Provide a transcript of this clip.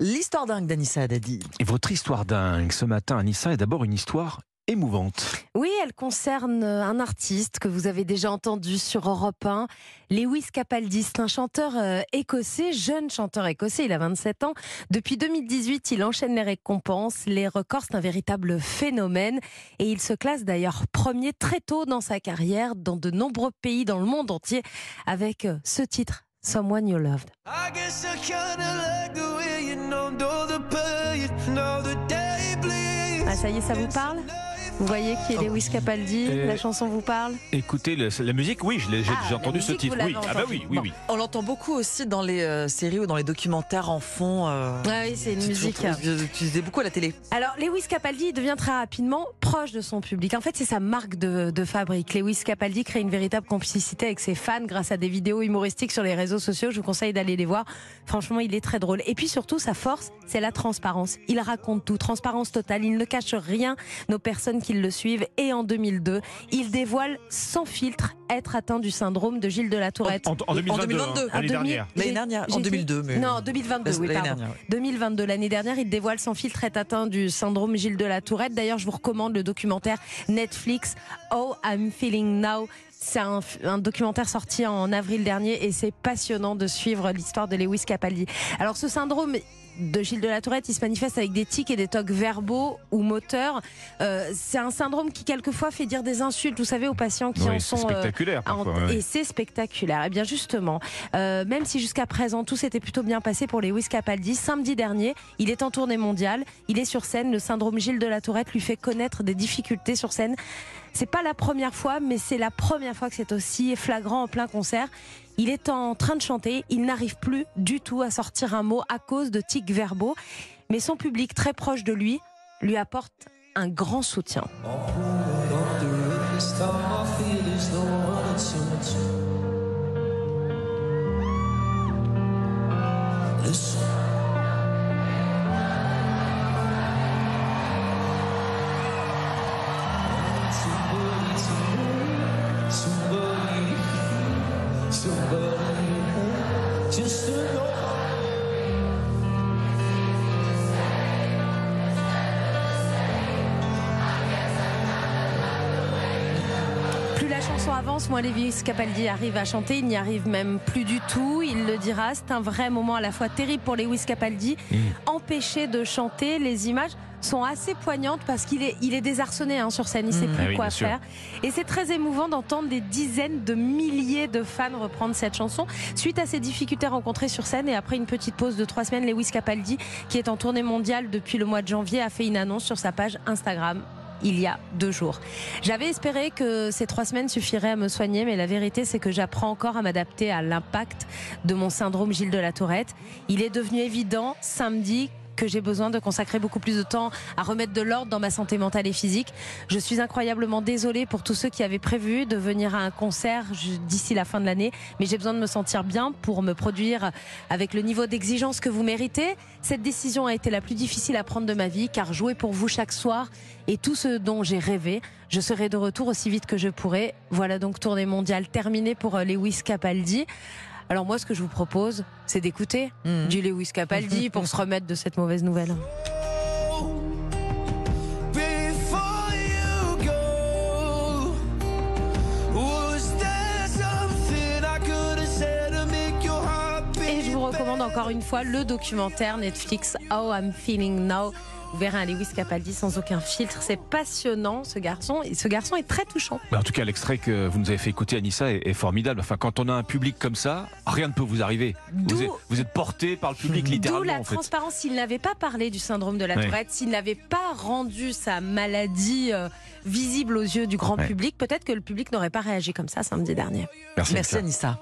L'histoire dingue d'Anissa Haddadi. Et votre histoire dingue ce matin, Anissa, est d'abord une histoire émouvante. Oui, elle concerne un artiste que vous avez déjà entendu sur Europe 1, Lewis Capaldi. C'est un chanteur euh, écossais, jeune chanteur écossais, il a 27 ans. Depuis 2018, il enchaîne les récompenses, les records, c'est un véritable phénomène. Et il se classe d'ailleurs premier très tôt dans sa carrière dans de nombreux pays dans le monde entier avec euh, ce titre. Someone You Loved. I guess I kinda like the way you know, know the pain, know the day bleeds. Ah, ça y est, ça vous parle? Vous voyez qui est Lewis Capaldi Euh, La chanson vous parle Écoutez, le- la musique, oui, j'ai Ah, entendu ce titre. Oui, ah bah oui, oui, Bon. oui. On l'entend beaucoup aussi dans les euh, séries ou dans les documentaires en fond. euh, Ah oui, c'est une c'est musique. utilisez beaucoup à la télé. Alors, Lewis Capaldi devient très rapidement proche de son public. En fait, c'est sa marque de, de fabrique. Lewis Capaldi crée une véritable complicité avec ses fans grâce à des vidéos humoristiques sur les réseaux sociaux. Je vous conseille d'aller les voir. Franchement, il est très drôle. Et puis surtout, sa force, c'est la transparence. Il raconte tout, transparence totale. Il ne cache rien aux personnes qui le suivent. Et en 2002, il dévoile sans filtre être atteint du syndrome de Gilles de la Tourette. En, en 2022, 2022, hein, l'année En 2000, dernière. L'année j'ai- dernière, en j'ai dit- 2002. Mais... Non, 2022, oui, L'année pardon. dernière, ouais. 2022, l'année dernière, il dévoile sans filtre être atteint du syndrome Gilles de la Tourette. D'ailleurs, je vous recommande le documentaire Netflix Oh I'm Feeling Now. C'est un, un documentaire sorti en avril dernier et c'est passionnant de suivre l'histoire de Lewis Capaldi. Alors ce syndrome de Gilles de la Tourette, il se manifeste avec des tics et des tocs verbaux ou moteurs. Euh, c'est un syndrome qui quelquefois fait dire des insultes, vous savez, aux patients qui en Oui, sont... euh, spectaculaire en- parfois. ouais. Et c'est spectaculaire. Et bien justement, euh, même si jusqu'à présent tout s'était plutôt bien passé pour Lewis Capaldi, samedi dernier, il est en tournée mondiale, il est sur scène, le syndrome Gilles de la Tourette lui fait connaître des difficultés sur scène. C'est pas la première fois, mais c'est la première fois que c'est aussi flagrant en plein concert. Il est en train de chanter, il n'arrive plus du tout à sortir un mot à cause de tics verbaux, mais son public très proche de lui lui apporte un grand soutien. Avance, moins Lewis Capaldi arrive à chanter. Il n'y arrive même plus du tout. Il le dira. C'est un vrai moment à la fois terrible pour Lewis Capaldi. Empêché de chanter, les images sont assez poignantes parce qu'il est, il est désarçonné hein, sur scène. Il sait Mmh. plus Ah oui, quoi sûr. faire. Et c'est très émouvant d'entendre des dizaines de milliers de fans reprendre cette chanson. Suite à ces difficultés rencontrées sur scène et après une petite pause de trois semaines, Lewis Capaldi, qui est en tournée mondiale depuis le mois de janvier, a fait une annonce sur sa page Instagram il y a deux jours. J'avais espéré que ces trois semaines suffiraient à me soigner, mais la vérité, c'est que j'apprends encore à m'adapter à l'impact de mon syndrome Gilles de la Tourette. Il est devenu évident samedi que j'ai besoin de consacrer beaucoup plus de temps à remettre de l'ordre dans ma santé mentale et physique. Je suis incroyablement désolée pour tous ceux qui avaient prévu de venir à un concert d'ici la fin de l'année, mais j'ai besoin de me sentir bien pour me produire avec le niveau d'exigence que vous méritez. Cette décision a été la plus difficile à prendre de ma vie, car jouer pour vous chaque soir est tout ce dont j'ai rêvé. Je serai de retour aussi vite que je pourrai. Voilà donc tournée mondiale terminée pour euh, Lewis Capaldi. Alors moi, ce que je vous propose, c'est d'écouter Mhm. du Lewis Capaldi pour se remettre de cette mauvaise nouvelle. Et je vous recommande encore une fois le documentaire Netflix How I'm Feeling Now. Vous verrez un Lewis Capaldi sans aucun filtre. C'est passionnant, ce garçon. Et ce garçon est très touchant. Mais En tout cas, l'extrait que vous nous avez fait écouter, Anissa, est, est formidable. Enfin, quand on a un public comme ça, rien ne peut vous arriver. D'où- Vous êtes, vous êtes porté par le public, D'où littéralement. la en fait. transparence. S'il n'avait pas parlé du syndrome de la. Tourette, s'il n'avait pas rendu sa maladie euh, visible aux yeux du grand public, peut-être que le public n'aurait pas réagi comme ça samedi dernier. Merci, Merci Anissa. Anissa.